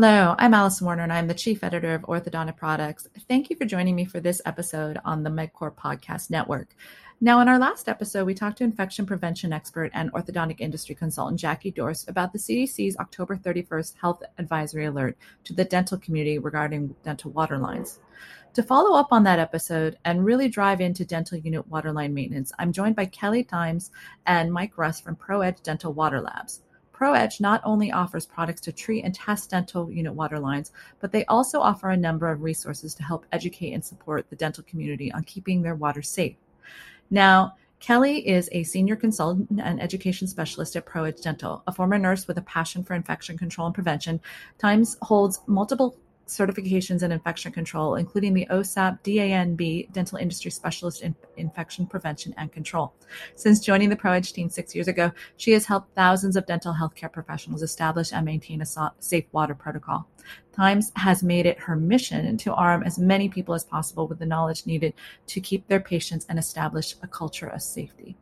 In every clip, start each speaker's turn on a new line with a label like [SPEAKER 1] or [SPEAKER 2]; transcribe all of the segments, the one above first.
[SPEAKER 1] Hello, I'm Alison Werner, and I'm the chief editor of Orthodontic Products. Thank you for joining me for this episode on the MedQor Podcast Network. Now, in our last episode, we talked to infection prevention expert and orthodontic industry consultant Jackie Dorst about the CDC's October 31st health advisory alert to the dental community regarding dental water lines. To follow up on that episode and really drive into dental unit waterline maintenance, I'm joined by Kellie Thimmes and Mike Rust from ProEdge Dental Water Labs. ProEdge not only offers products to treat and test dental unit water lines, but they also offer a number of resources to help educate and support the dental community on keeping their water safe. Now, Kellie is a senior consultant and education specialist at ProEdge Dental, a former nurse with a passion for infection control and prevention. Thimmes holds multiple certifications in infection control, including the OSAP DANB Dental Industry Specialist in Infection Prevention and Control. Since joining the ProEdge team six years ago, she has helped thousands of dental healthcare professionals establish and maintain a safe water protocol. Thimmes has made it her mission to arm as many people as possible with the knowledge needed to keep their patients and establish a culture of safety.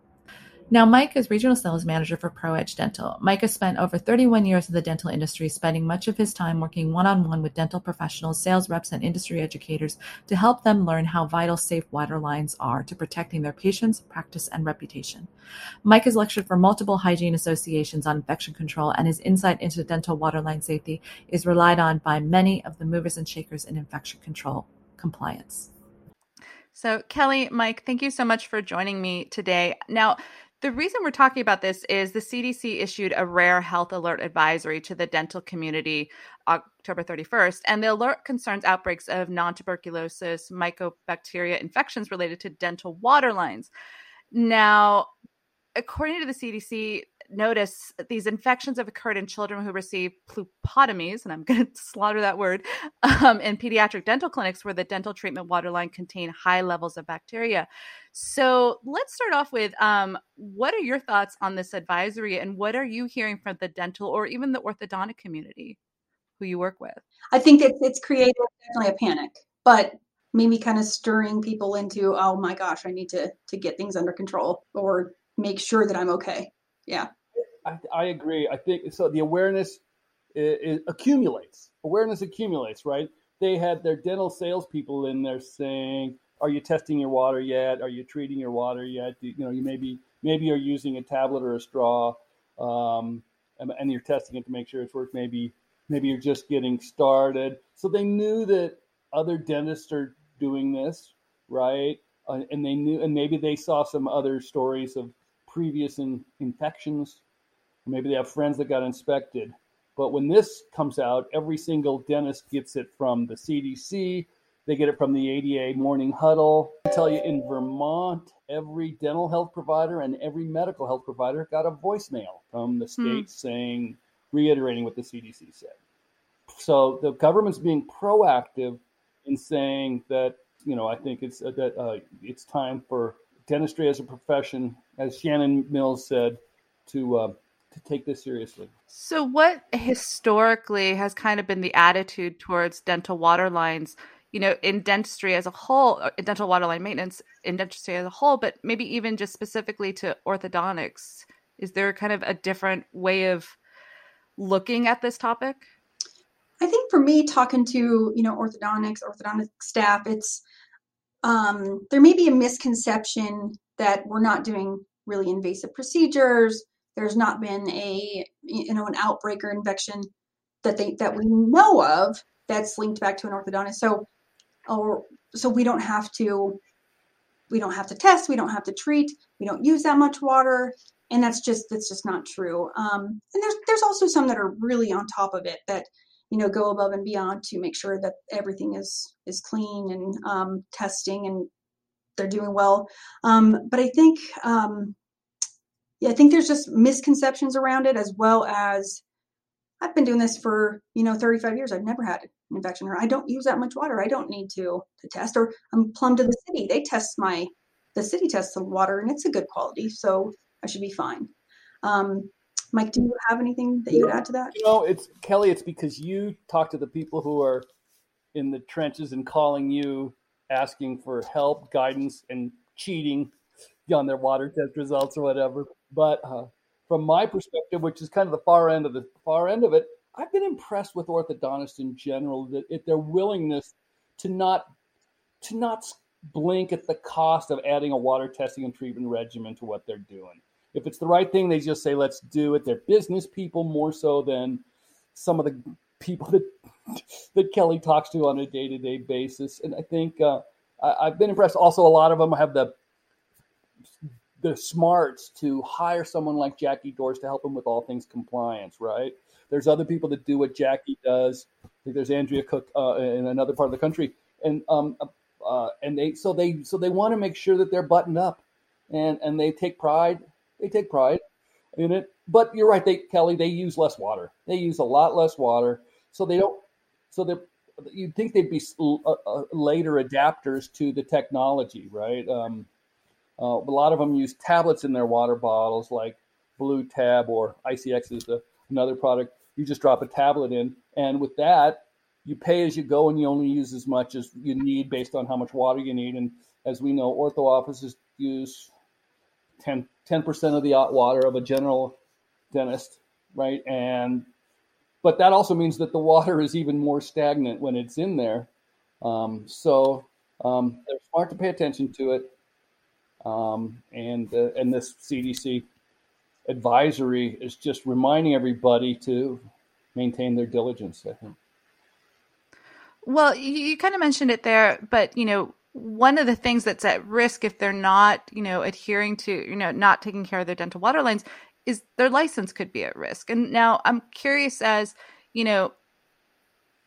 [SPEAKER 1] Now, Mike is regional sales manager for ProEdge Dental. Mike has spent over 31 years in the dental industry, spending much of his time working one on one with dental professionals, sales reps, and industry educators to help them learn how vital safe water lines are to protecting their patients, practice, and reputation. Mike has lectured for multiple hygiene associations on infection control, and his insight into dental waterline safety is relied on by many of the movers and shakers in infection control compliance. So, Kellie, Mike, thank you so much for joining me today. Now, the reason we're talking about this is the CDC issued a rare health alert advisory to the dental community October 31st, and the alert concerns outbreaks of non tuberculosis mycobacteria infections related to dental water lines. Now, according to the CDC, notice these infections have occurred in children who receive plupotomies, and I'm going to slaughter that word, um, in pediatric dental clinics where the dental treatment waterline contain high levels of bacteria. So let's start off with um, what are your thoughts on this advisory, and what are you hearing from the dental or even the orthodontic community who you work with?
[SPEAKER 2] I think it's, it's created definitely a panic, but maybe kind of stirring people into, oh my gosh, I need to to get things under control or make sure that I'm okay. Yeah.
[SPEAKER 3] I, I agree. I think so. The awareness it, it accumulates. Awareness accumulates, right? They had their dental salespeople in there saying, "Are you testing your water yet? Are you treating your water yet? Do, you know, you maybe maybe you're using a tablet or a straw, um, and, and you're testing it to make sure it's works. Maybe maybe you're just getting started." So they knew that other dentists are doing this, right? Uh, and they knew, and maybe they saw some other stories of previous in, infections. Maybe they have friends that got inspected. But when this comes out, every single dentist gets it from the CDC. They get it from the ADA morning huddle. I tell you, in Vermont, every dental health provider and every medical health provider got a voicemail from the state hmm. saying, reiterating what the CDC said. So the government's being proactive in saying that, you know, I think it's uh, that uh, it's time for dentistry as a profession, as Shannon Mills said, to uh, to take this seriously.
[SPEAKER 1] So, what historically has kind of been the attitude towards dental water lines? You know, in dentistry as a whole, uh, in dental waterline maintenance, in dentistry as a whole, but maybe even just specifically to orthodontics. Is there kind of a different way of looking at this topic?
[SPEAKER 2] I think for me, talking to you know orthodontics, orthodontic staff, it's um, there may be a misconception that we're not doing really invasive procedures. There's not been a you know an outbreak or infection that they that we know of that's linked back to an orthodontist. So or so we don't have to we don't have to test, we don't have to treat, we don't use that much water, and that's just that's just not true. Um, and there's there's also some that are really on top of it that you know go above and beyond to make sure that everything is is clean and um, testing and they're doing well. Um, but i think um, yeah i think there's just misconceptions around it as well as i've been doing this for you know 35 years. I've never had an infection or i don't use that much water. I don't need to to test or i'm plumb to the city. They test my the city tests the water and it's a good quality so i should be fine. Um, Mike, do you have anything that you would add to that?
[SPEAKER 3] You know, it's Kellie. It's because you talk to the people who are in the trenches and calling you, asking for help, guidance, and cheating on their water test results or whatever. But uh, from my perspective, which is kind of the far end of the far end of it, I've been impressed with orthodontists in general that if their willingness to not to not blink at the cost of adding a water testing and treatment regimen to what they're doing. If it's the right thing, they just say, let's do it. They're business people more so than some of the people that that Kellie talks to on a day to day basis. And I think uh, I, have been impressed. Also, a lot of them have the the smarts to hire someone like Jackie Dorst to help them with all things compliance. Right? There's other people that do what Jackie does. I think there's Andrea Cook uh, in another part of the country, and um, uh, and they so they so they want to make sure that they're buttoned up, and and they take pride. They take pride in it. But you're right, they Kellie. They use less water. They use a lot less water, so they don't. So they you'd think they'd be uh, uh, later adapters to the technology, right? Um, uh, a lot of them use tablets in their water bottles, like Blue Tab or ICX is the, another product. You just drop a tablet in, and with that, you pay as you go, and you only use as much as you need based on how much water you need. And as we know, ortho offices use 10 percent of the hot water of a general dentist, right? And but that also means that the water is even more stagnant when it's in there. Um, so um, they're smart to pay attention to it. Um, and uh, and this CDC advisory is just reminding everybody to maintain their diligence. I think.
[SPEAKER 1] Well, you kind of mentioned it there, but you know, one of the things that's at risk if they're not, you know, adhering to, you know, not taking care of their dental water lines is their license could be at risk. And now I'm curious as, you know,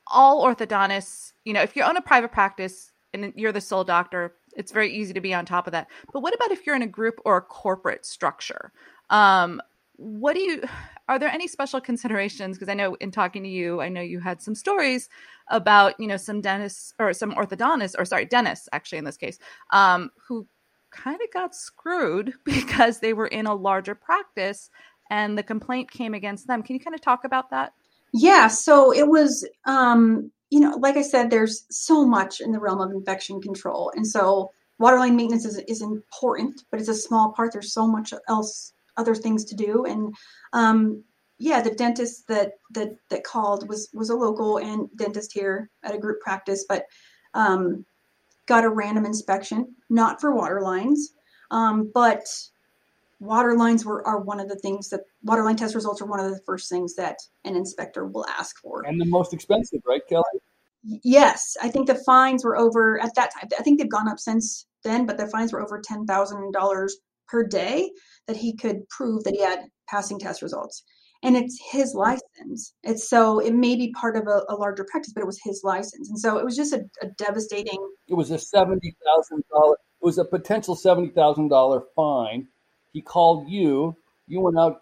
[SPEAKER 1] all orthodontists, you know, if you own a private practice and you're the sole doctor, it's very easy to be on top of that. But what about if you're in a group or a corporate structure? Um, what do you are there any special considerations because i know in talking to you i know you had some stories about you know some dentists or some orthodontists or sorry dentists actually in this case um, who kind of got screwed because they were in a larger practice and the complaint came against them. Can you kind of talk about that?
[SPEAKER 2] Yeah, so it was, um, you know, like I said, there's so much in the realm of infection control. And so waterline maintenance is, is important, but it's a small part. There's so much else, other things to do. And um, yeah, the dentist that, that, that called was, was a local and dentist here at a group practice, but um, got a random inspection, not for water lines, um, but water lines were are one of the things that water line test results are one of the first things that an inspector will ask for.
[SPEAKER 3] And the most expensive, right, Kellie?
[SPEAKER 2] Yes, I think the fines were over at that time. I think they've gone up since then, but the fines were over ten thousand dollars per day that he could prove that he had passing test results and it's his hmm. license. It's so it may be part of a, a larger practice, but it was his license, and so it was just a, a devastating.
[SPEAKER 3] It was a seventy thousand dollar. It was a potential seventy thousand dollar fine. He called you. You went out,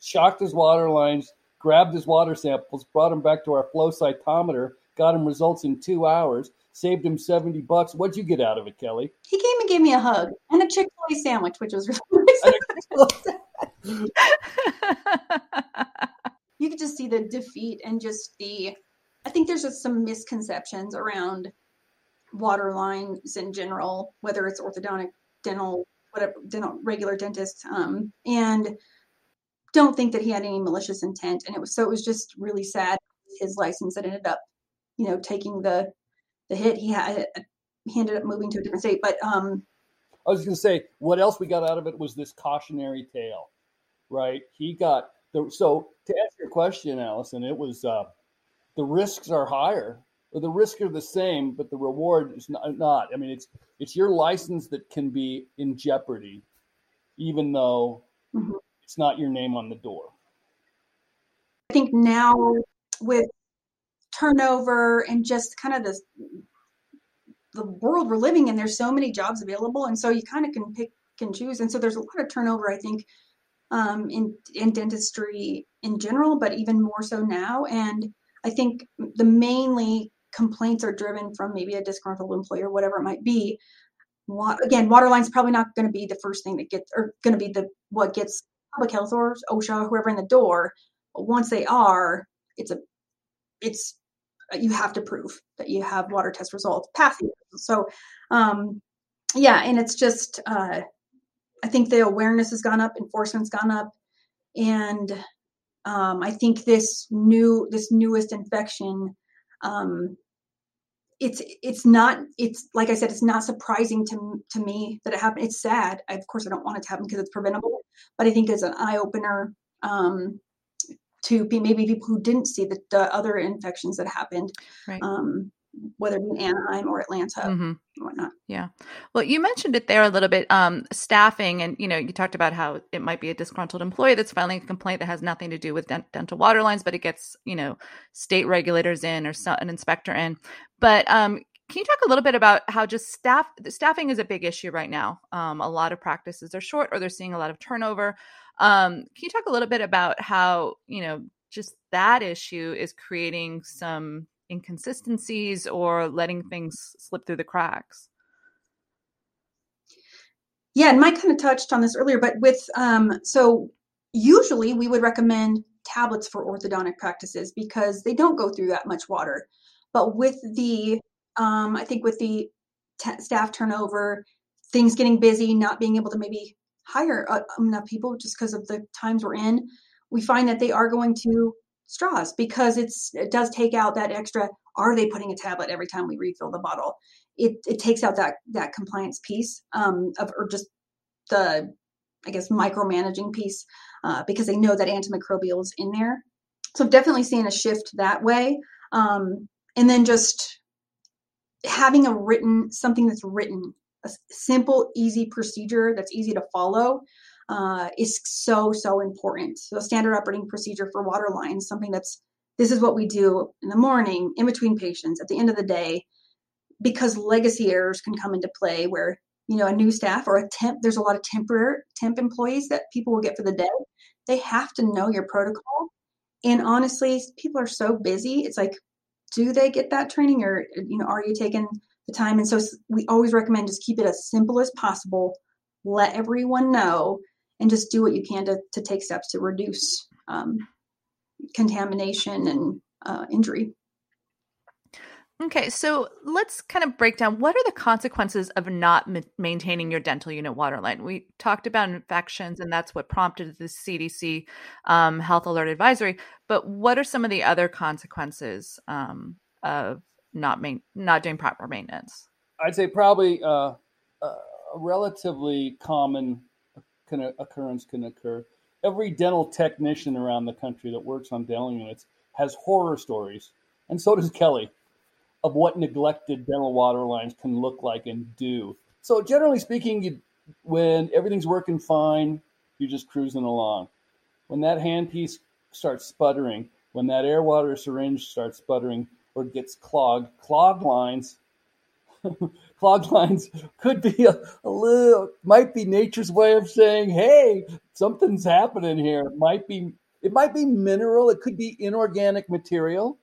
[SPEAKER 3] shocked his water lines, grabbed his water samples, brought him back to our flow cytometer, got him results in two hours, saved him seventy bucks. What'd you get out of it, Kellie?
[SPEAKER 2] He came and gave me a hug and a Chick Fil A sandwich, which was really nice. you could just see the defeat and just the I think there's just some misconceptions around water lines in general, whether it's orthodontic, dental, whatever, dental, regular dentist, um, and don't think that he had any malicious intent. And it was so it was just really sad his license that ended up, you know, taking the the hit. He had he ended up moving to a different state, but um,
[SPEAKER 3] I was going to say what else we got out of it was this cautionary tale right? He got the so to answer your question, Alison, it was uh, the risks are higher. Or the risks are the same, but the reward is not, not. I mean, it's it's your license that can be in jeopardy, even though mm-hmm. it's not your name on the door.
[SPEAKER 2] I think now with turnover and just kind of this the world we're living in, there's so many jobs available, and so you kind of can pick and choose. And so there's a lot of turnover, I think, um, in in dentistry in general, but even more so now. And I think the mainly complaints are driven from maybe a disgruntled employer, whatever it might be. What, again, waterline's probably not going to be the first thing that gets, or going to be the what gets public health or OSHA, whoever in the door. But once they are, it's a, it's you have to prove that you have water test results passing. So, um, yeah, and it's just uh, I think the awareness has gone up, enforcement's gone up, and Um, I think this new this newest infection, um, it's it's not it's like I said, it's not surprising to to me that it happened. It's sad. I, of course, I don't want it to happen because it's preventable, but I think it's an eye opener um, to be maybe people who didn't see the, the other infections that happened.
[SPEAKER 1] Right.
[SPEAKER 2] Um, whether it be Anaheim or Atlanta mm-hmm. and whatnot.
[SPEAKER 1] Yeah. Well, you mentioned it there a little bit, um, staffing, and you know, you talked about how it might be a disgruntled employee that's filing a complaint that has nothing to do with dent- dental water lines, but it gets you know state regulators in or an inspector in. But um, can you talk a little bit about how just staff staffing is a big issue right now? Um, a lot of practices are short, or they're seeing a lot of turnover. Um, can you talk a little bit about how you know just that issue is creating some inconsistencies or letting things slip through the cracks.
[SPEAKER 2] Yeah, and Mike kind of touched on this earlier, but with um, so usually we would recommend tablets for orthodontic practices because they don't go through that much water. But with the, um, I think with the t- staff turnover, things getting busy, not being able to maybe hire uh, enough people just because of the times we're in, we find that they are going to straws because it's it does take out that extra are they putting a tablet every time we refill the bottle? It, it takes out that that compliance piece um, of or just the i guess micromanaging piece uh, because they know that antimicrobial is in there. So definitely seeing a shift that way um, and then just having a written something that's written a simple easy procedure that's easy to follow uh, is so so important. So standard operating procedure for water lines, something that's this is what we do in the morning, in between patients, at the end of the day, because legacy errors can come into play where you know a new staff or a temp. There's a lot of temporary temp employees that people will get for the day. They have to know your protocol. And honestly, people are so busy. It's like, do they get that training, or you know, are you taking the time? And so we always recommend just keep it as simple as possible. Let everyone know and just do what you can to, to take steps to reduce um, contamination and uh, injury.
[SPEAKER 1] Okay, so let's kind of break down what are the consequences of not ma- maintaining your dental unit waterline. We talked about infections, and that's what prompted the CDC um, Health Alert Advisory. But what are some of the other consequences um, of not main- not doing proper maintenance?
[SPEAKER 3] I'd say probably uh, a relatively common occurrence can occur. Every dental technician around the country that works on dental units has horror stories, and so does Kellie, of what neglected dental water lines can look like and do. So, generally speaking, you, when everything's working fine, you're just cruising along. When that handpiece starts sputtering, when that air water syringe starts sputtering or gets clogged, clogged lines clogged lines could be a, a, little might be nature's way of saying hey something's happening here it might be it might be mineral it could be inorganic material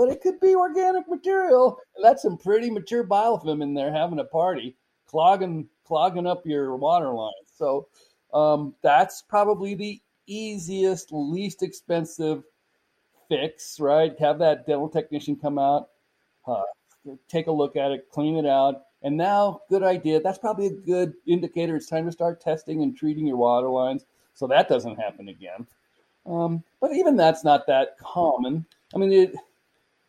[SPEAKER 3] but it could be organic material and that's some pretty mature biofilm in there having a party clogging clogging up your water lines so um, that's probably the easiest least expensive fix right have that dental technician come out uh, take a look at it, clean it out. And now, good idea. That's probably a good indicator. It's time to start testing and treating your water lines so that doesn't happen again. Um, but even that's not that common. I mean, it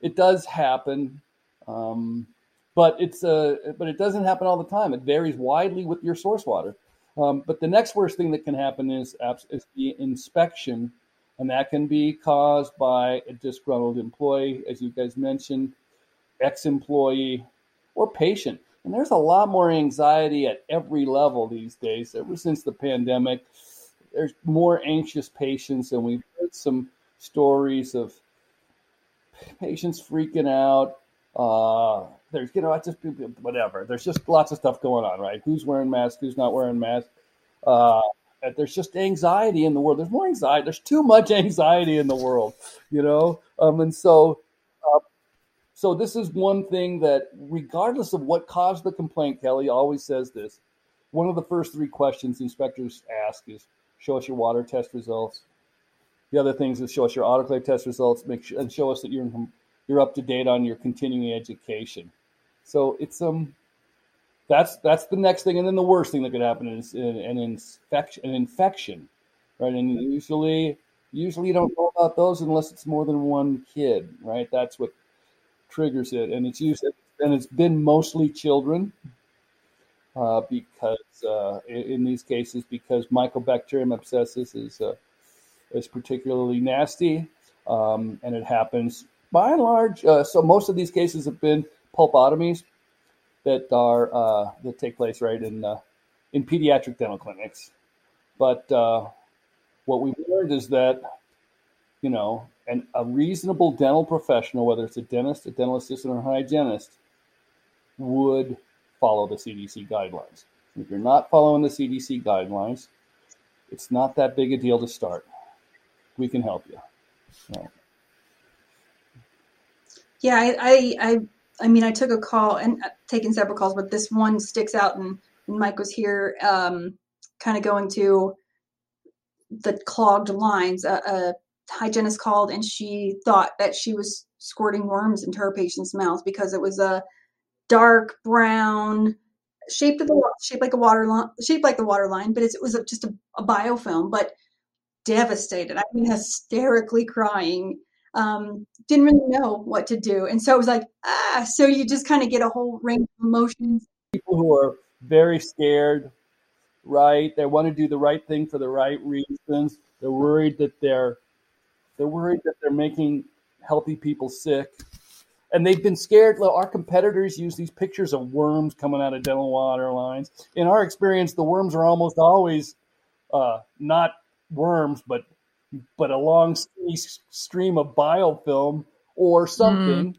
[SPEAKER 3] it does happen, um, but it's uh, but it doesn't happen all the time. It varies widely with your source water. Um, but the next worst thing that can happen is is the inspection, and that can be caused by a disgruntled employee, as you guys mentioned ex employee, or patient. And there's a lot more anxiety at every level these days. Ever since the pandemic, there's more anxious patients, and we've heard some stories of patients freaking out. Uh, there's, you know, I just whatever. There's just lots of stuff going on, right? Who's wearing masks? Who's not wearing masks? Uh, there's just anxiety in the world. There's more anxiety. There's too much anxiety in the world, you know. Um, and so so this is one thing that, regardless of what caused the complaint, Kellie always says this. One of the first three questions inspectors ask is, "Show us your water test results." The other things is show us your autoclave test results, make sure, and show us that you're you're up to date on your continuing education. So it's um, that's that's the next thing, and then the worst thing that could happen is an, an infection, an infection, right? And usually Usually, you don't know about those unless it's more than one kid, right? That's what triggers it, and it's used and it's been mostly children uh, because uh, in, in, these cases because Mycobacterium abscessus is uh, is particularly nasty, um, and it happens by and large. Uh, so most of these cases have been pulpotomies that are uh, that take place right in uh, in pediatric dental clinics. But what we've learned is that you know, and a reasonable dental professional, whether it's a dentist, a dental assistant, or a hygienist, would follow the CDC guidelines. If you're not following the CDC guidelines, it's not that big a deal to start. We can help you.
[SPEAKER 2] Right. Yeah, I, I, I, I, mean, I took a call and uh, taken several calls, but this one sticks out. And, and Mike was here, um, kind of going to the clogged lines. A, a hygienist called and she thought that she was squirting worms into her patient's mouth because it was a dark brown, shaped the shaped like a water line, shaped like the water line, but it was just a, a, biofilm. But devastated, I mean, hysterically crying. Um, didn't really know what to do, and so it was like ah. So you just kind of get a whole range of emotions.
[SPEAKER 3] People who are very scared, right? They want to do the right thing for the right reasons. They're worried that they're they're worried that they're making healthy people sick and they've been scared. Our competitors use these pictures of worms coming out of dental water lines. In our experience, the worms are almost always uh, not worms, but but a long stream of biofilm or something, mm.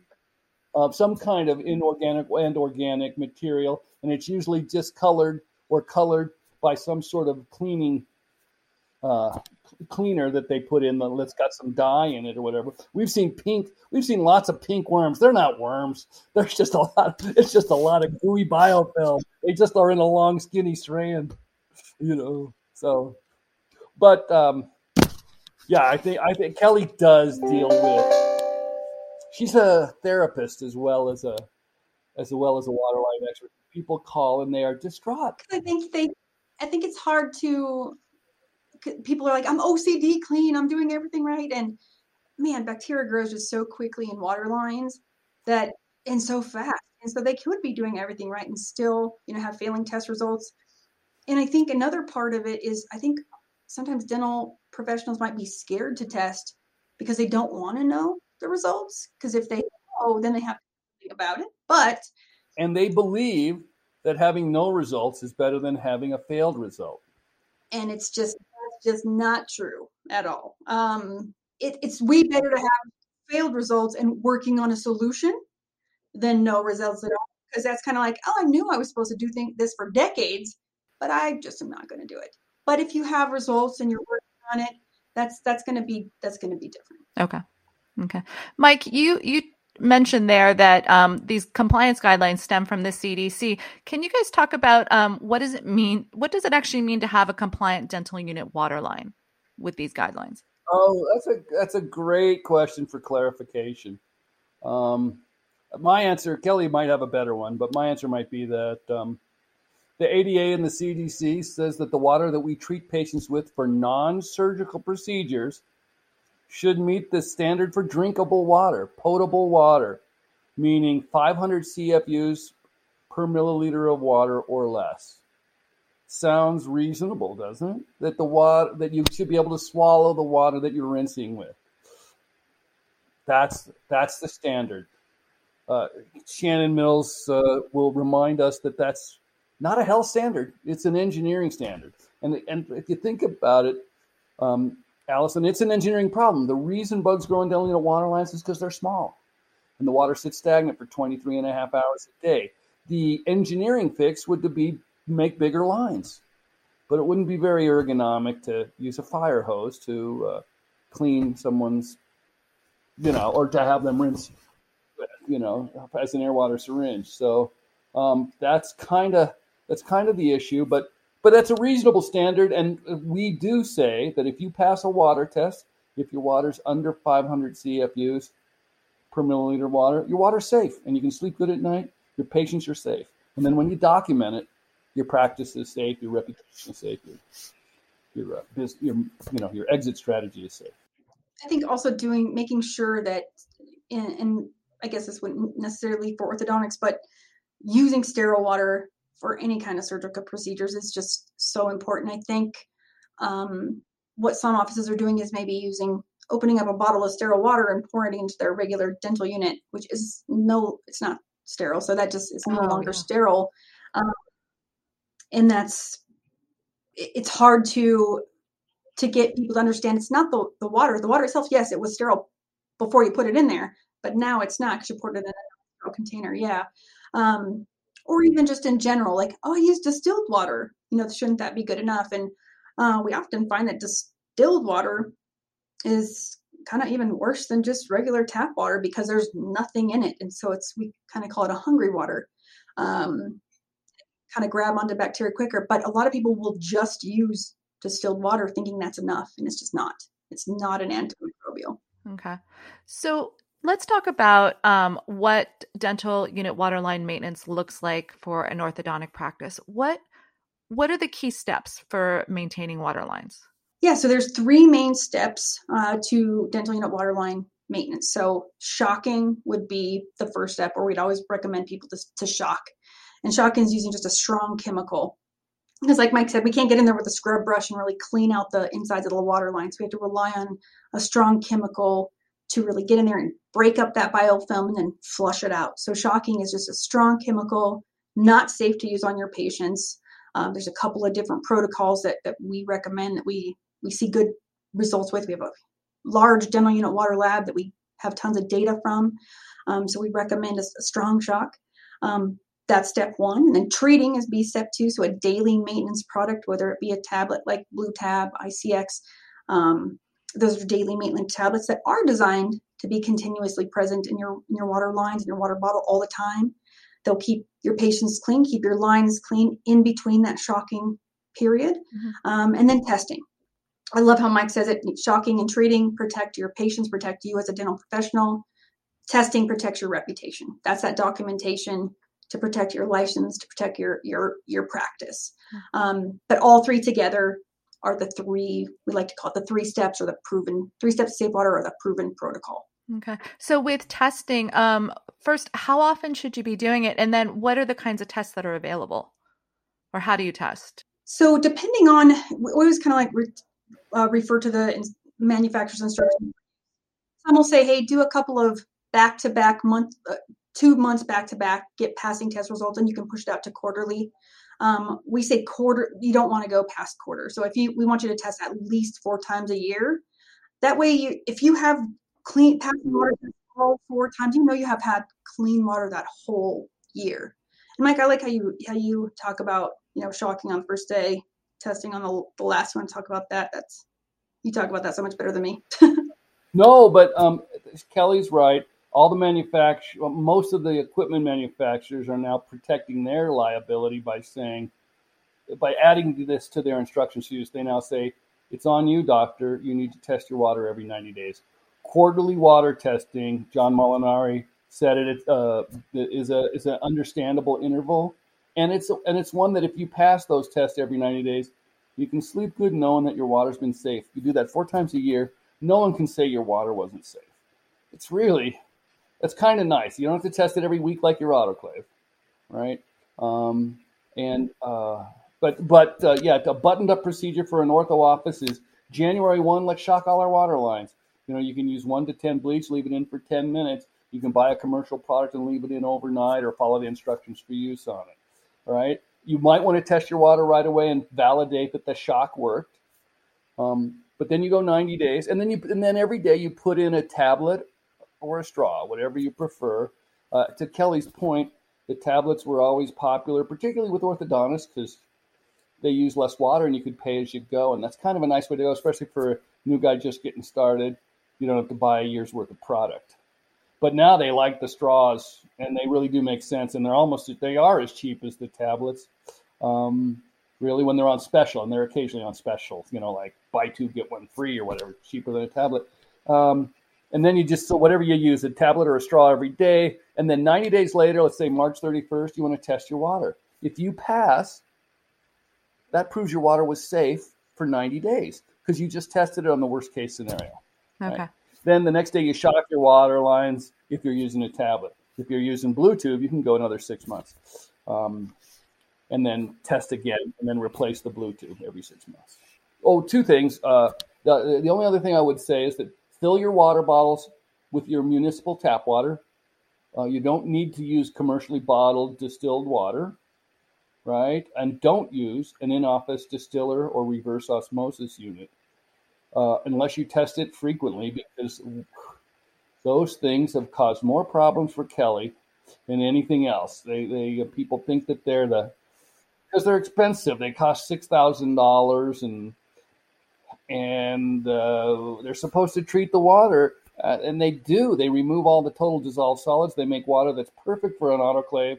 [SPEAKER 3] uh, some kind of inorganic and organic material, and it's usually discolored or colored by some sort of cleaning uh, cleaner that they put in the that's got some dye in it or whatever. We've seen pink. We've seen lots of pink worms. They're not worms. There's just a lot. It's just a lot of gooey biofilm. They just are in a long, skinny strand, you know. So, but um, yeah, I think I think Kellie does deal with. She's a therapist as well as a as well as a waterline expert. People call and they are distraught.
[SPEAKER 2] I think they. I think it's hard to people are like, I'm OCD clean, I'm doing everything right. And man, bacteria grows just so quickly in water lines that and so fast. And so they could be doing everything right and still, you know, have failing test results. And I think another part of it is I think sometimes dental professionals might be scared to test because they don't want to know the results. Because if they know, then they have to think about it. But
[SPEAKER 3] and they believe that having no results is better than having a failed result.
[SPEAKER 2] And it's just just not true at all. Um, it, it's way better to have failed results and working on a solution than no results at all. Because that's kind of like, oh, I knew I was supposed to do this for decades, but I just am not going to do it. But if you have results and you're working on it, that's that's going to be that's going to be different.
[SPEAKER 1] Okay. Okay. Mike, you you mentioned there that um, these compliance guidelines stem from the CDC. Can you guys talk about um, what does it mean? What does it actually mean to have a compliant dental unit waterline with these guidelines?
[SPEAKER 3] Oh, that's a that's a great question for clarification. Um, my answer, Kellie might have a better one, but my answer might be that um, the ADA and the CDC says that the water that we treat patients with for non-surgical procedures should meet the standard for drinkable water, potable water, meaning 500 CFUs per milliliter of water or less. Sounds reasonable, doesn't it? That the water that you should be able to swallow the water that you're rinsing with. That's that's the standard. Uh, Shannon Mills uh, will remind us that that's not a health standard; it's an engineering standard. And and if you think about it, um, Alison, it's an engineering problem. The reason bugs grow in dental water lines is because they're small and the water sits stagnant for 23 and a half hours a day. The engineering fix would be make bigger lines, but it wouldn't be very ergonomic to use a fire hose to uh, clean someone's, you know, or to have them rinse, you know, as an air water syringe. So um, that's kind of that's kind of the issue, but but that's a reasonable standard. And we do say that if you pass a water test, if your water's under 500 CFUs per milliliter of water, your water's safe and you can sleep good at night. Your patients are safe. And then when you document it, your practice is safe, your reputation is safe, your, your, uh, your, you know, your exit strategy is safe.
[SPEAKER 2] I think also doing making sure that, and I guess this wouldn't necessarily for orthodontics, but using sterile water for any kind of surgical procedures is just so important. I think um, what some offices are doing is maybe using opening up a bottle of sterile water and pouring it into their regular dental unit, which is no, it's not sterile. So that just is no oh, longer yeah. sterile. Um, and that's, it's hard to, to get people to understand it's not the, the water. The water itself, yes, it was sterile before you put it in there, but now it's not because you poured it in a container. Yeah. Um, or even just in general, like, oh, I use distilled water. You know, shouldn't that be good enough? And uh, we often find that distilled water is kind of even worse than just regular tap water because there's nothing in it. And so it's, we kind of call it a hungry water. Um, kind of grab onto bacteria quicker. But a lot of people will just use distilled water thinking that's enough. And it's just not. It's not an antimicrobial.
[SPEAKER 1] Okay. So let's talk about um, what dental unit waterline maintenance looks like for an orthodontic practice. What what are the key steps for maintaining water lines?
[SPEAKER 2] Yeah, so there's three main steps uh, to dental unit waterline maintenance. So shocking would be the first step, or we'd always recommend people to, to shock. And shocking is using just a strong chemical. Because like Mike said, we can't get in there with a scrub brush and really clean out the insides of the water line. So we have to rely on a strong chemical to really get in there and break up that biofilm and then flush it out. So shocking is just a strong chemical, not safe to use on your patients. Um, there's a couple of different protocols that, that we recommend that we we see good results with. We have a large dental unit water lab that we have tons of data from. Um, so we recommend a, a strong shock. Um, that's step one. And then treating is B step two. So a daily maintenance product, whether it be a tablet like Blue Tab, ICX, um, those are daily maintenance tablets that are designed to be continuously present in your in your water lines in your water bottle all the time. They'll keep your patients clean, keep your lines clean in between that shocking period, mm-hmm. um, and then testing. I love how Mike says it shocking and treating protect your patients, protect you as a dental professional. Testing protects your reputation. That's that documentation to protect your license, to protect your your your practice. Mm-hmm. Um, but all three together are the three we like to call it the three steps or the proven three steps to safe water or the proven protocol.
[SPEAKER 1] Okay. So with testing, um, first, how often should you be doing it, and then what are the kinds of tests that are available, or how do you test?
[SPEAKER 2] So depending on, we always kind of like uh, refer to the manufacturer's instructions. Some will say, hey, do a couple of back to back month, uh, two months back to back, get passing test results, and you can push it out to quarterly. Um, we say quarter, you don't want to go past quarter. So if you, we want you to test at least four times a year. That way, you, if you have clean passing water all four times, you know you have had clean water that whole year. And Mike, I like how you how you talk about you know shocking on the first day, testing on the, the last one. Talk about that. That's you talk about that so much better than me.
[SPEAKER 3] no, but um, Kellie's right. All the manufacture, most of the equipment manufacturers are now protecting their liability by saying, by adding this to their instruction sheets, they now say, it's on you, doctor. You need to test your water every 90 days. Quarterly water testing, John Molinari said it uh, is a is an understandable interval, and it's and it's one that if you pass those tests every 90 days, you can sleep good knowing that your water's been safe. You do that four times a year. No one can say your water wasn't safe. It's really, that's kind of nice. You don't have to test it every week like your autoclave, right? Um, and uh, but but uh, yeah, a buttoned up procedure for an ortho office is January one. Let's shock all our water lines. You know, you can use one to ten bleach, leave it in for ten minutes. You can buy a commercial product and leave it in overnight, or follow the instructions for use on it. All right you might want to test your water right away and validate that the shock worked. Um, but then you go 90 days, and then you and then every day you put in a tablet or a straw, whatever you prefer. Uh, to Kellie's point, the tablets were always popular, particularly with orthodontists, because they use less water and you could pay as you go, and that's kind of a nice way to go, especially for a new guy just getting started. You don't have to buy a year's worth of product. But now they like the straws, and they really do make sense, and they're almost they are as cheap as the tablets. Um, really, when they're on special, and they're occasionally on special, you know, like buy two get one free or whatever, cheaper than a tablet. Um, and then you just so whatever you use, a tablet or a straw every day, and then 90 days later, let's say March 31st, you want to test your water. If you pass, that proves your water was safe for 90 days because you just tested it on the worst case scenario.
[SPEAKER 1] Okay.
[SPEAKER 3] Right? Then the next day you shock your water lines if you're using a tablet. If you're using BluTube, you can go another six months. Um, and then test again and then replace the BluTube every six months. Oh, two things. Uh, the, the only other thing I would say is that fill your water bottles with your municipal tap water. Uh, you don't need to use commercially bottled distilled water, right? And don't use an in office distiller or reverse osmosis unit uh, unless you test it frequently because those things have caused more problems for Kellie than anything else. They, they people think that they're the because they're expensive. They cost six thousand dollars, and and uh, they're supposed to treat the water, uh, and they do. They remove all the total dissolved solids. They make water that's perfect for an autoclave,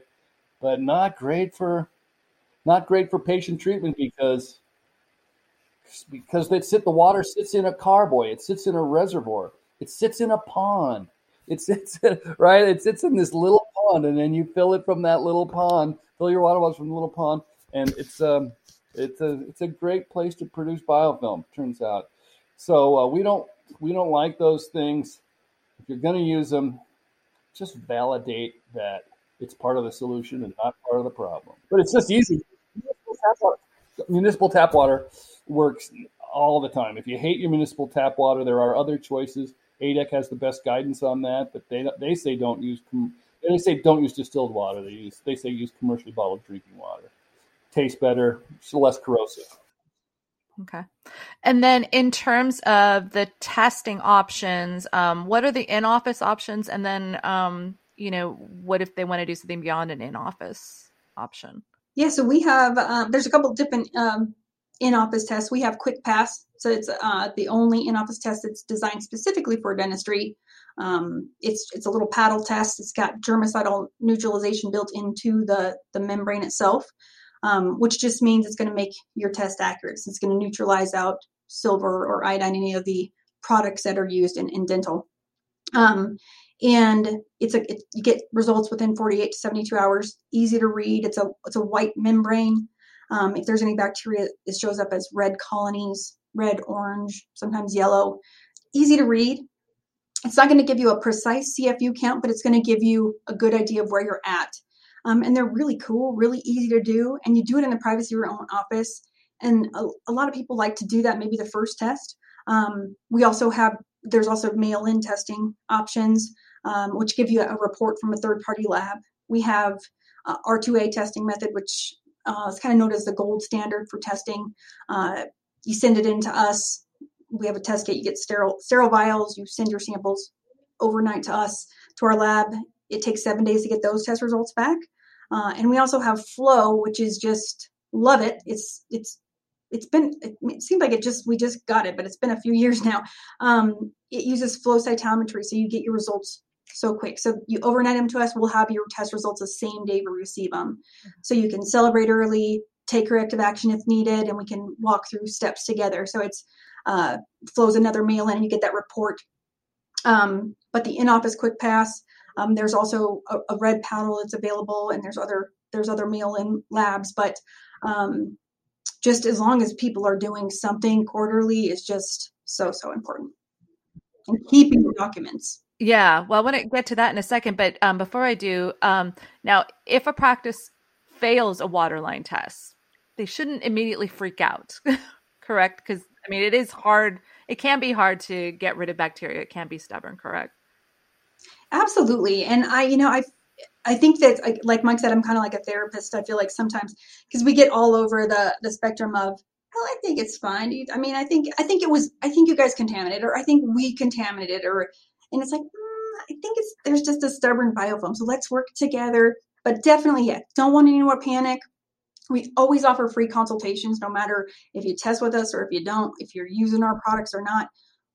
[SPEAKER 3] but not great for not great for patient treatment because because they sit the water sits in a carboy. It sits in a reservoir. It sits in a pond. It sits right. It sits in this little pond, and then you fill it from that little pond. Fill your water bottles from the little pond, and it's um it's a it's a great place to produce biofilm. Turns out, so uh, we don't we don't like those things. If you're going to use them, just validate that it's part of the solution and not part of the problem. But it's just easy. Municipal tap water, municipal tap water works all the time. If you hate your municipal tap water, there are other choices. ADEC has the best guidance on that, but they they say don't use they say don't use distilled water. They use they say use commercially bottled drinking water. Tastes better, it's less corrosive.
[SPEAKER 1] Okay. And then in terms of the testing options, um, what are the in-office options? And then, um, you know, what if they want to do something beyond an in-office option?
[SPEAKER 2] Yeah, so we have um, there's a couple different um, in-office tests. We have Quick Pass, so it's uh, the only in-office test that's designed specifically for dentistry. Um, it's it's a little paddle test. It's got germicidal neutralization built into the the membrane itself, um, which just means it's going to make your test accurate. So it's going to neutralize out silver or iodine, any of the products that are used in, in dental. Um, and it's a it, you get results within 48 to 72 hours. Easy to read. It's a it's a white membrane. Um, if there's any bacteria, it shows up as red colonies, red, orange, sometimes yellow. Easy to read. It's not going to give you a precise CFU count, but it's going to give you a good idea of where you're at. Um, and they're really cool, really easy to do, and you do it in the privacy of your own office. And a, a lot of people like to do that maybe the first test. Um, we also have there's also mail-in testing options, um, which give you a report from a third-party lab. We have uh, R2A testing method, which uh, it's kind of known as the gold standard for testing. Uh, you send it in to us. We have a test kit. You get sterile sterile vials. You send your samples overnight to us to our lab. It takes seven days to get those test results back. Uh, and we also have Flow, which is just love it. It's it's it's been it, seems like it just we just got it, but it's been a few years now. Um, it uses flow cytometry, so you get your results so quick. So you overnight them to us, we'll have your test results the same day we receive them. Mm-hmm. So you can celebrate early, take corrective action if needed, and we can walk through steps together. So it's uh, flows another mail in, and you get that report. Um, but the in-office quick pass, um, there's also a, a, red paddle that's available, and there's other there's other mail-in labs. But um, just as long as people are doing something quarterly is just so so important, and keeping the documents.
[SPEAKER 1] Yeah, well, I want to get to that in a second, but um, before I do, um, now if a practice fails a waterline test, they shouldn't immediately freak out, correct? Because I mean, it is hard. It can be hard to get rid of bacteria. It can be stubborn, correct?
[SPEAKER 2] Absolutely, and I, you know, I, I think that, like Mike said, I'm kind of like a therapist. I feel like sometimes because we get all over the the spectrum of well, I think it's fine. I mean, I think I think it was I think you guys contaminated, or I think we contaminated, or and it's like, mm, I think it's there's just a stubborn biofilm. So let's work together. But definitely, yeah, don't want any more panic. We always offer free consultations, no matter if you test with us or if you don't, if you're using our products or not.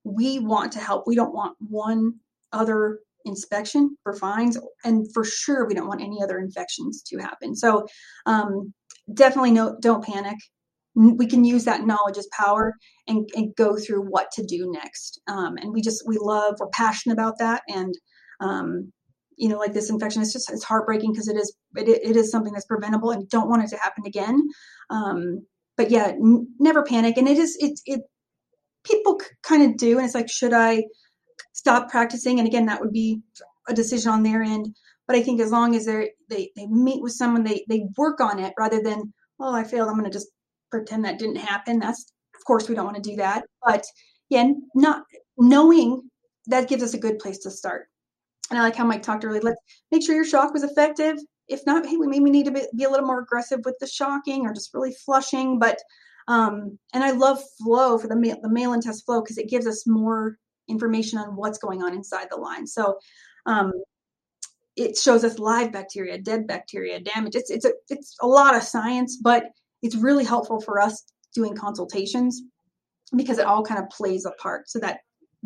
[SPEAKER 2] We want to help. We don't want one other inspection for fines, and for sure, we don't want any other infections to happen. So, um, definitely, no, don't panic we can use that knowledge as power and, and go through what to do next. Um, and we just, we love, we're passionate about that. And, um, you know, like this infection, it's just, it's heartbreaking because it is, it, it is something that's preventable and don't want it to happen again. Um, but yeah, n- never panic. And it is, it, it, people kind of do, and it's like, should I stop practicing? And again, that would be a decision on their end. But I think as long as they they they meet with someone, they they work on it rather than oh I failed, I'm going to just pretend that didn't happen. That's of course we don't want to do that. But yeah, not knowing that gives us a good place to start. And I like how Mike talked earlier. Let's make sure your shock was effective. If not, hey, we maybe need to be, be a little more aggressive with the shocking or just really flushing. But um, and I love flow for the male, the Malin test flow because it gives us more information on what's going on inside the line. So um, it shows us live bacteria, dead bacteria, damage. It's it's a it's a lot of science, but it's really helpful for us doing consultations because it all kind of plays a part. So that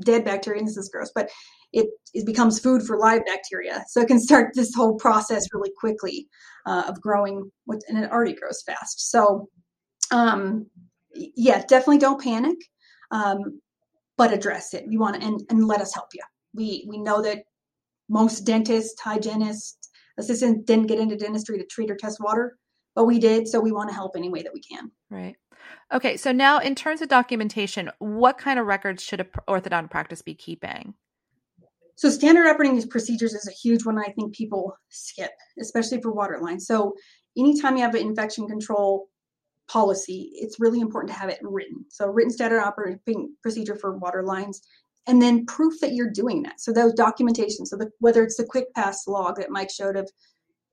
[SPEAKER 2] dead bacteria, and this is gross, but it, it becomes food for live bacteria. So it can start this whole process really quickly uh, of growing, and it already grows fast. So, um, yeah, definitely don't panic, um, but address it. We want to, and, and let us help you. We, we know that most dentists, hygienists, assistants didn't get into dentistry to treat or test water, but we did. So we want to help any way that we can.
[SPEAKER 1] Right. Okay. So now, in terms of documentation, what kind of records should a orthodontic practice be keeping?
[SPEAKER 2] So standard operating procedures is a huge one I think people skip, especially for water lines. So anytime you have an infection control policy, it's really important to have it written. So written standard operating procedure for water lines, and then proof that you're doing that. So those documentation. So the, whether it's the quick pass log that Mike showed of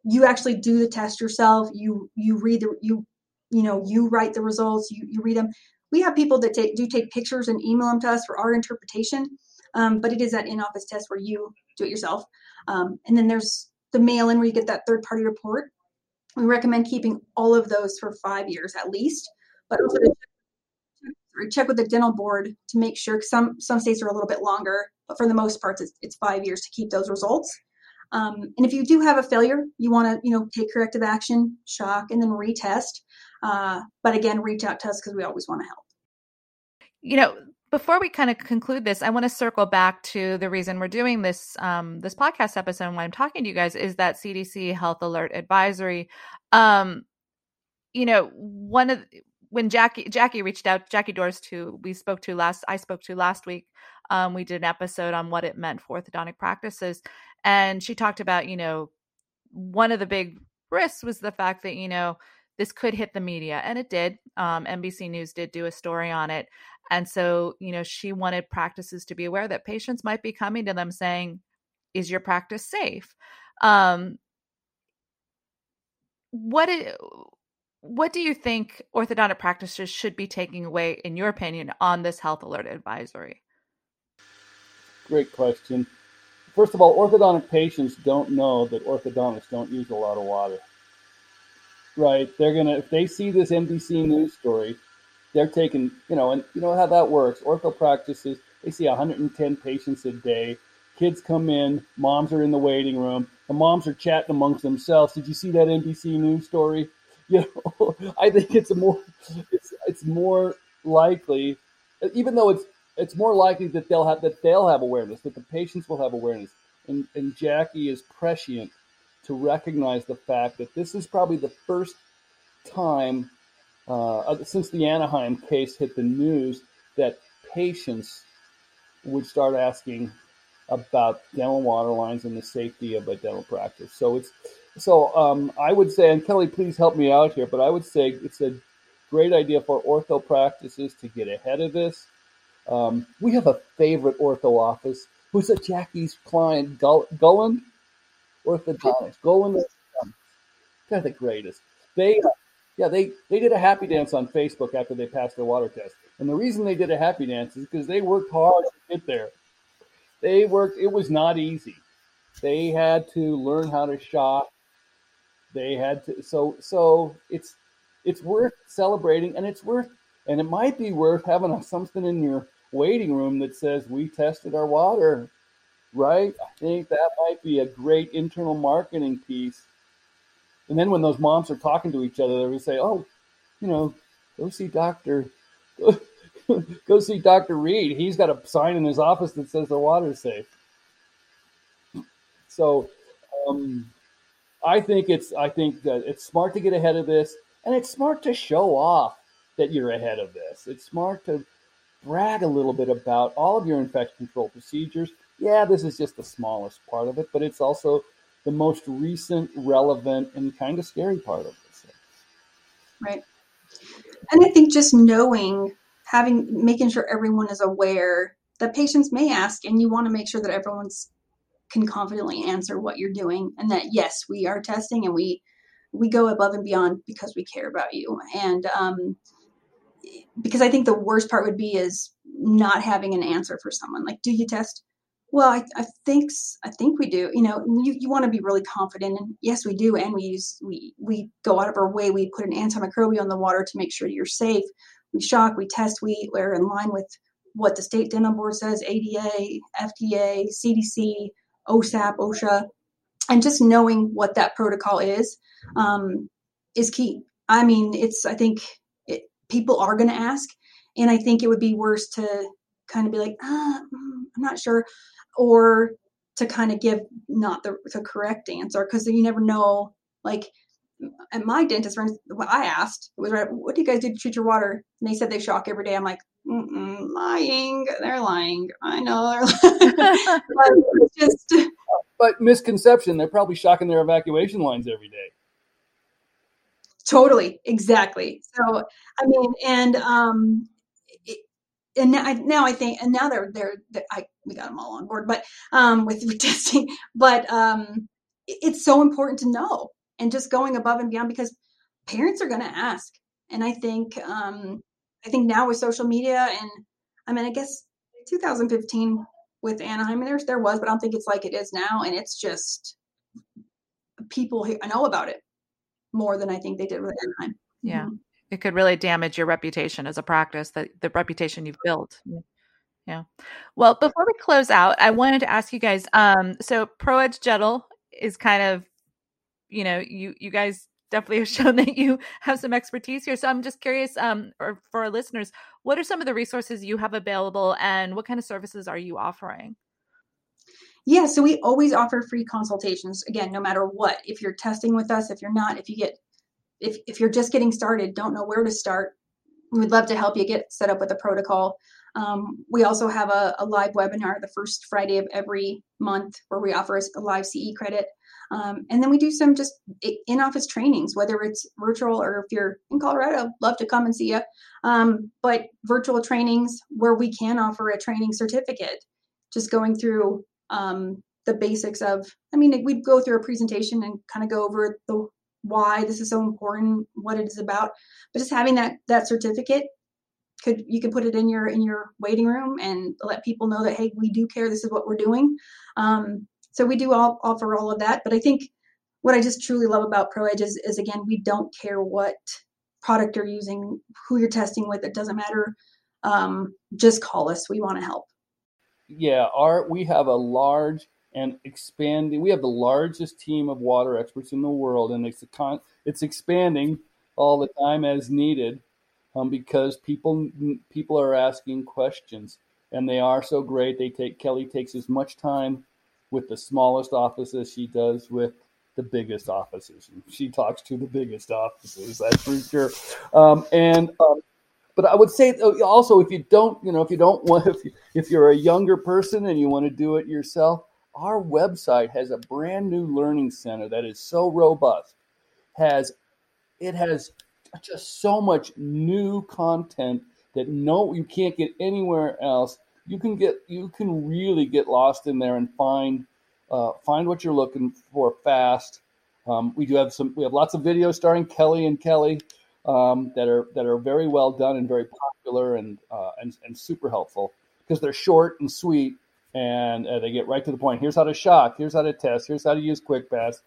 [SPEAKER 2] you actually do the test yourself, you you read the you you know you write the results, you you read them. We have people that take, do take pictures and email them to us for our interpretation um, but it is that in-office test where you do it yourself. Um, and then there's the mail-in where you get that third-party report. We recommend keeping all of those for five years at least, but also check with the dental board to make sure. Some some states are a little bit longer, but for the most part, it's, it's five years to keep those results. Um, and if you do have a failure, you want to you know take corrective action, shock, and then retest. Uh, but again, reach out to us because we always want to help.
[SPEAKER 1] You know, before we kind of conclude this, I want to circle back to the reason we're doing this um, this podcast episode. And why I'm talking to you guys is that CDC Health Alert Advisory. Um, you know, one of when Jackie Jackie reached out, Jackie Dorst, to we spoke to last I spoke to last week. Um, we did an episode on what it meant for orthodontic practices, and she talked about you know one of the big risks was the fact that you know this could hit the media and it did um, nbc news did do a story on it and so, you know, she wanted practices to be aware that patients might be coming to them saying, Is your practice safe? Um, what is, what do you think orthodontic practices should be taking away, in your opinion, on this health alert advisory?
[SPEAKER 3] Great question. First of all, orthodontic patients don't know that orthodontists don't use a lot of water. Right? They're gonna if they see this NBC news story, they're taking, you know, and you know how that works. Ortho practices, they see 110 patients a day. Kids come in, moms are in the waiting room. The moms are chatting amongst themselves. Did you see that NBC News story? You know, I think it's more, it's it's more likely, even though it's it's more likely that they'll have that they'll have awareness, that the patients will have awareness. And and Jackie is prescient to recognize the fact that this is probably the first time uh, since the Anaheim case hit the news, that patients would start asking about dental water lines and the safety of a dental practice. So it's so um, I would say, and Kellie, please help me out here, but I would say it's a great idea for ortho practices to get ahead of this. Um, we have a favorite ortho office who's a Jackie's client, Gull- Gulland Orthodontics. Gulland, they're the greatest. They uh, yeah, they, they did a happy dance on Facebook after they passed their water test. And the reason they did a happy dance is because they worked hard to get there. They worked, it was not easy. They had to learn how to shop. They had to, so, so it's, it's worth celebrating and it's worth, and it might be worth having something in your waiting room that says, we tested our water, right? I think that might be a great internal marketing piece and then when those moms are talking to each other, they would say, "Oh, you know, go see Doctor, go, see Doctor Reed. He's got a sign in his office that says the water's safe." So, um, I think it's I think that it's smart to get ahead of this, and it's smart to show off that you're ahead of this. It's smart to brag a little bit about all of your infection control procedures. Yeah, this is just the smallest part of it, but it's also the most recent, relevant, and kind of scary part of this.
[SPEAKER 2] Right. And I think just knowing, having, making sure everyone is aware that patients may ask, and you want to make sure that everyone's can confidently answer what you're doing, and that yes, we are testing, and we we go above and beyond because we care about you. And um, because I think the worst part would be is not having an answer for someone. Like, do you test? Well, I, I think I think we do. You know, you, you want to be really confident, and yes, we do. And we use we we go out of our way. We put an antimicrobial in the water to make sure you're safe. We shock, we test, we are in line with what the state dental board says, ADA, FDA, CDC, OSAP, OSHA, and just knowing what that protocol is um, is key. I mean, it's I think it, people are going to ask, and I think it would be worse to kind of be like, ah, mm, I'm not sure, or to kind of give not the, the correct answer because you never know. Like at my dentist friends, what I asked was, "What do you guys do to treat your water?" And they said they shock every day. I'm like, lying. They're lying. I know but just.
[SPEAKER 3] But misconception, they're probably shocking their evacuation lines every day.
[SPEAKER 2] Totally, exactly. So, I mean, and um, and now I, now I think, and now they're, they're, they're I we got them all on board, but um, with, with testing, but um, it's so important to know and just going above and beyond because parents are going to ask, and I think um, I think now with social media and I mean I guess 2015 with Anaheim, there there was, but I don't think it's like it is now, and it's just people I know about it more than I think they did with Anaheim.
[SPEAKER 1] Yeah. Mm-hmm it could really damage your reputation as a practice that the reputation you've built. Yeah. Well before we close out i wanted to ask you guys um so ProEdge Dental is kind of you know you you guys definitely have shown that you have some expertise here. So i'm just curious um or for our listeners what are some of the resources you have available and what kind of services are you offering?
[SPEAKER 2] Yeah so we always offer free consultations again no matter what. If you're testing with us if you're not if you get if, if you're just getting started, don't know where to start, we'd love to help you get set up with a protocol. Um, we also have a, a, live webinar the first Friday of every month where we offer a live CE credit. Um, and then we do some just in office trainings, whether it's virtual or if you're in Colorado, love to come and see you. Um, but virtual trainings where we can offer a training certificate, just going through um, the basics of, I mean, we'd go through a presentation and kind of go over the why this is so important, what it is about. But just having that that certificate could you could put it in your in your waiting room and let people know that hey, we do care. This is what we're doing. Um, so we do all, offer all of that. But I think what I just truly love about ProEdge is, is again, we don't care what product you're using, who you're testing with. It doesn't matter. Um, just call us. We want to help.
[SPEAKER 3] Yeah, our we have a large and expanding. We have the largest team of water experts in the world, and it's con- it's expanding all the time as needed, um, because people people are asking questions, and they are so great. They take Kellie takes as much time with the smallest office as she does with the biggest offices. She talks to the biggest offices, that's for sure. Um, and um, but I would say also if you don't, you know, if you don't want, if you, if you're a younger person and you want to do it yourself, our website has a brand new learning center that is so robust has it has just so much new content that no you can't get anywhere else. You can get you can really get lost in there and find uh, find what you're looking for fast. Um, we do have some we have lots of videos starring Kellie and Kellie um, that are that are very well done and very popular and uh, and, and super helpful because they're short and sweet and uh, they get right to the point. Here's how to shock. Here's how to test. Here's how to use Quick Pass.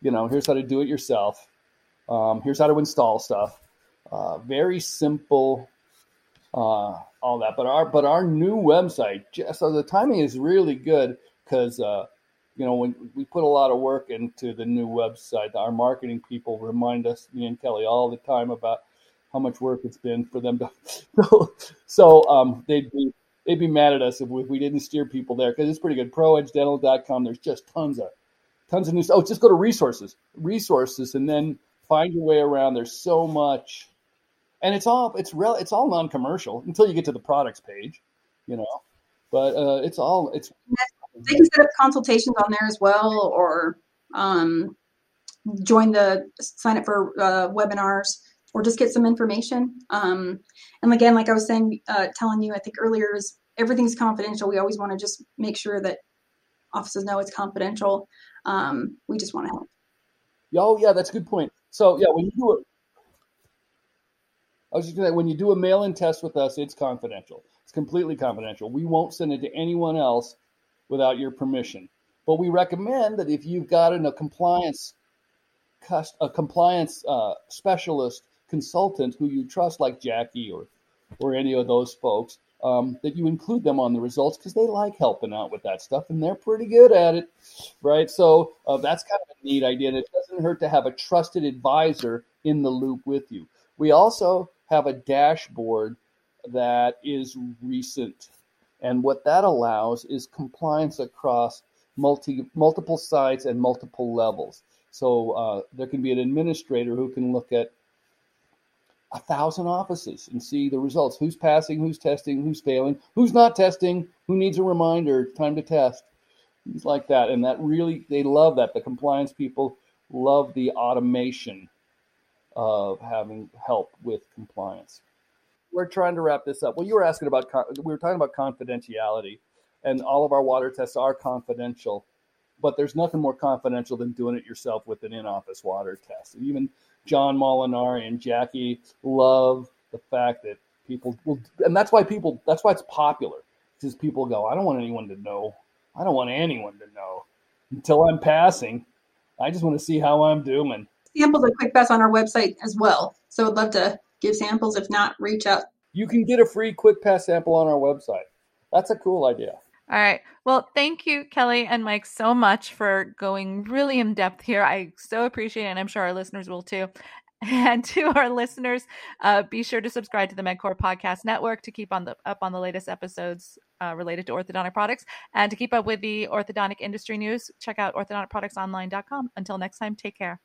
[SPEAKER 3] You know, here's how to do it yourself. Um, here's how to install stuff. Uh, very simple, uh, all that. But our but our new website, just so the timing is really good because uh, you know when we put a lot of work into the new website, our marketing people remind us, me and Kellie, all the time about how much work it's been for them to. so so um, they'd be they'd be mad at us if we, if we didn't steer people there because it's pretty good. ProEdgeDental.com. There's just tons of tons of news. Oh, just go to resources, resources, and then find your way around. There's so much and it's all it's real it's all non-commercial until you get to the products page, you know. But uh, it's all it's.
[SPEAKER 2] They can set up consultations on there as well, or um, join the sign up for uh, webinars, or just get some information. Um, and again, like I was saying, uh, telling you, I think earlier is everything's confidential. We always want to just make sure that offices know it's confidential. Um, we just want to help.
[SPEAKER 3] Oh yeah, that's a good point. So yeah, when you do it, I was just gonna when you do a mail-in test with us, it's confidential. It's completely confidential. We won't send it to anyone else without your permission. But we recommend that if you've got a compliance a compliance uh, specialist consultant who you trust, like Jackie or or any of those folks, um, that you include them on the results because they like helping out with that stuff and they're pretty good at it, right? So uh, that's kind of a neat idea. And it doesn't hurt to have a trusted advisor in the loop with you. We also have a dashboard that is recent. And what that allows is compliance across multi, multiple sites and multiple levels. So uh, there can be an administrator who can look at a thousand offices and see the results. Who's passing, who's testing, who's failing, who's not testing, who needs a reminder, time to test, things like that. And that really, they love that. The compliance people love the automation of having help with compliance. We're trying to wrap this up. Well, you were asking about, we were talking about confidentiality, and all of our water tests are confidential. But there's nothing more confidential than doing it yourself with an in-office water test. Even John Molinari and Jackie love the fact that people will, and that's why people, that's why it's popular. Because people go, I don't want anyone to know. I don't want anyone to know until I'm passing. I just want to see how I'm doing
[SPEAKER 2] samples of Quick Pass on our website as well. So I'd love to give samples. If not, reach out.
[SPEAKER 3] You can get a free Quick Pass sample on our website. That's a cool idea.
[SPEAKER 1] All right. Well, thank you, Kellie and Mike, so much for going really in depth here. I so appreciate it, and I'm sure our listeners will too. And to our listeners, uh, be sure to subscribe to the MedQor Podcast Network to keep on the up on the latest episodes uh, related to orthodontic products, and to keep up with the orthodontic industry news. Check out orthodonticproductsonline.com. Until next time, take care.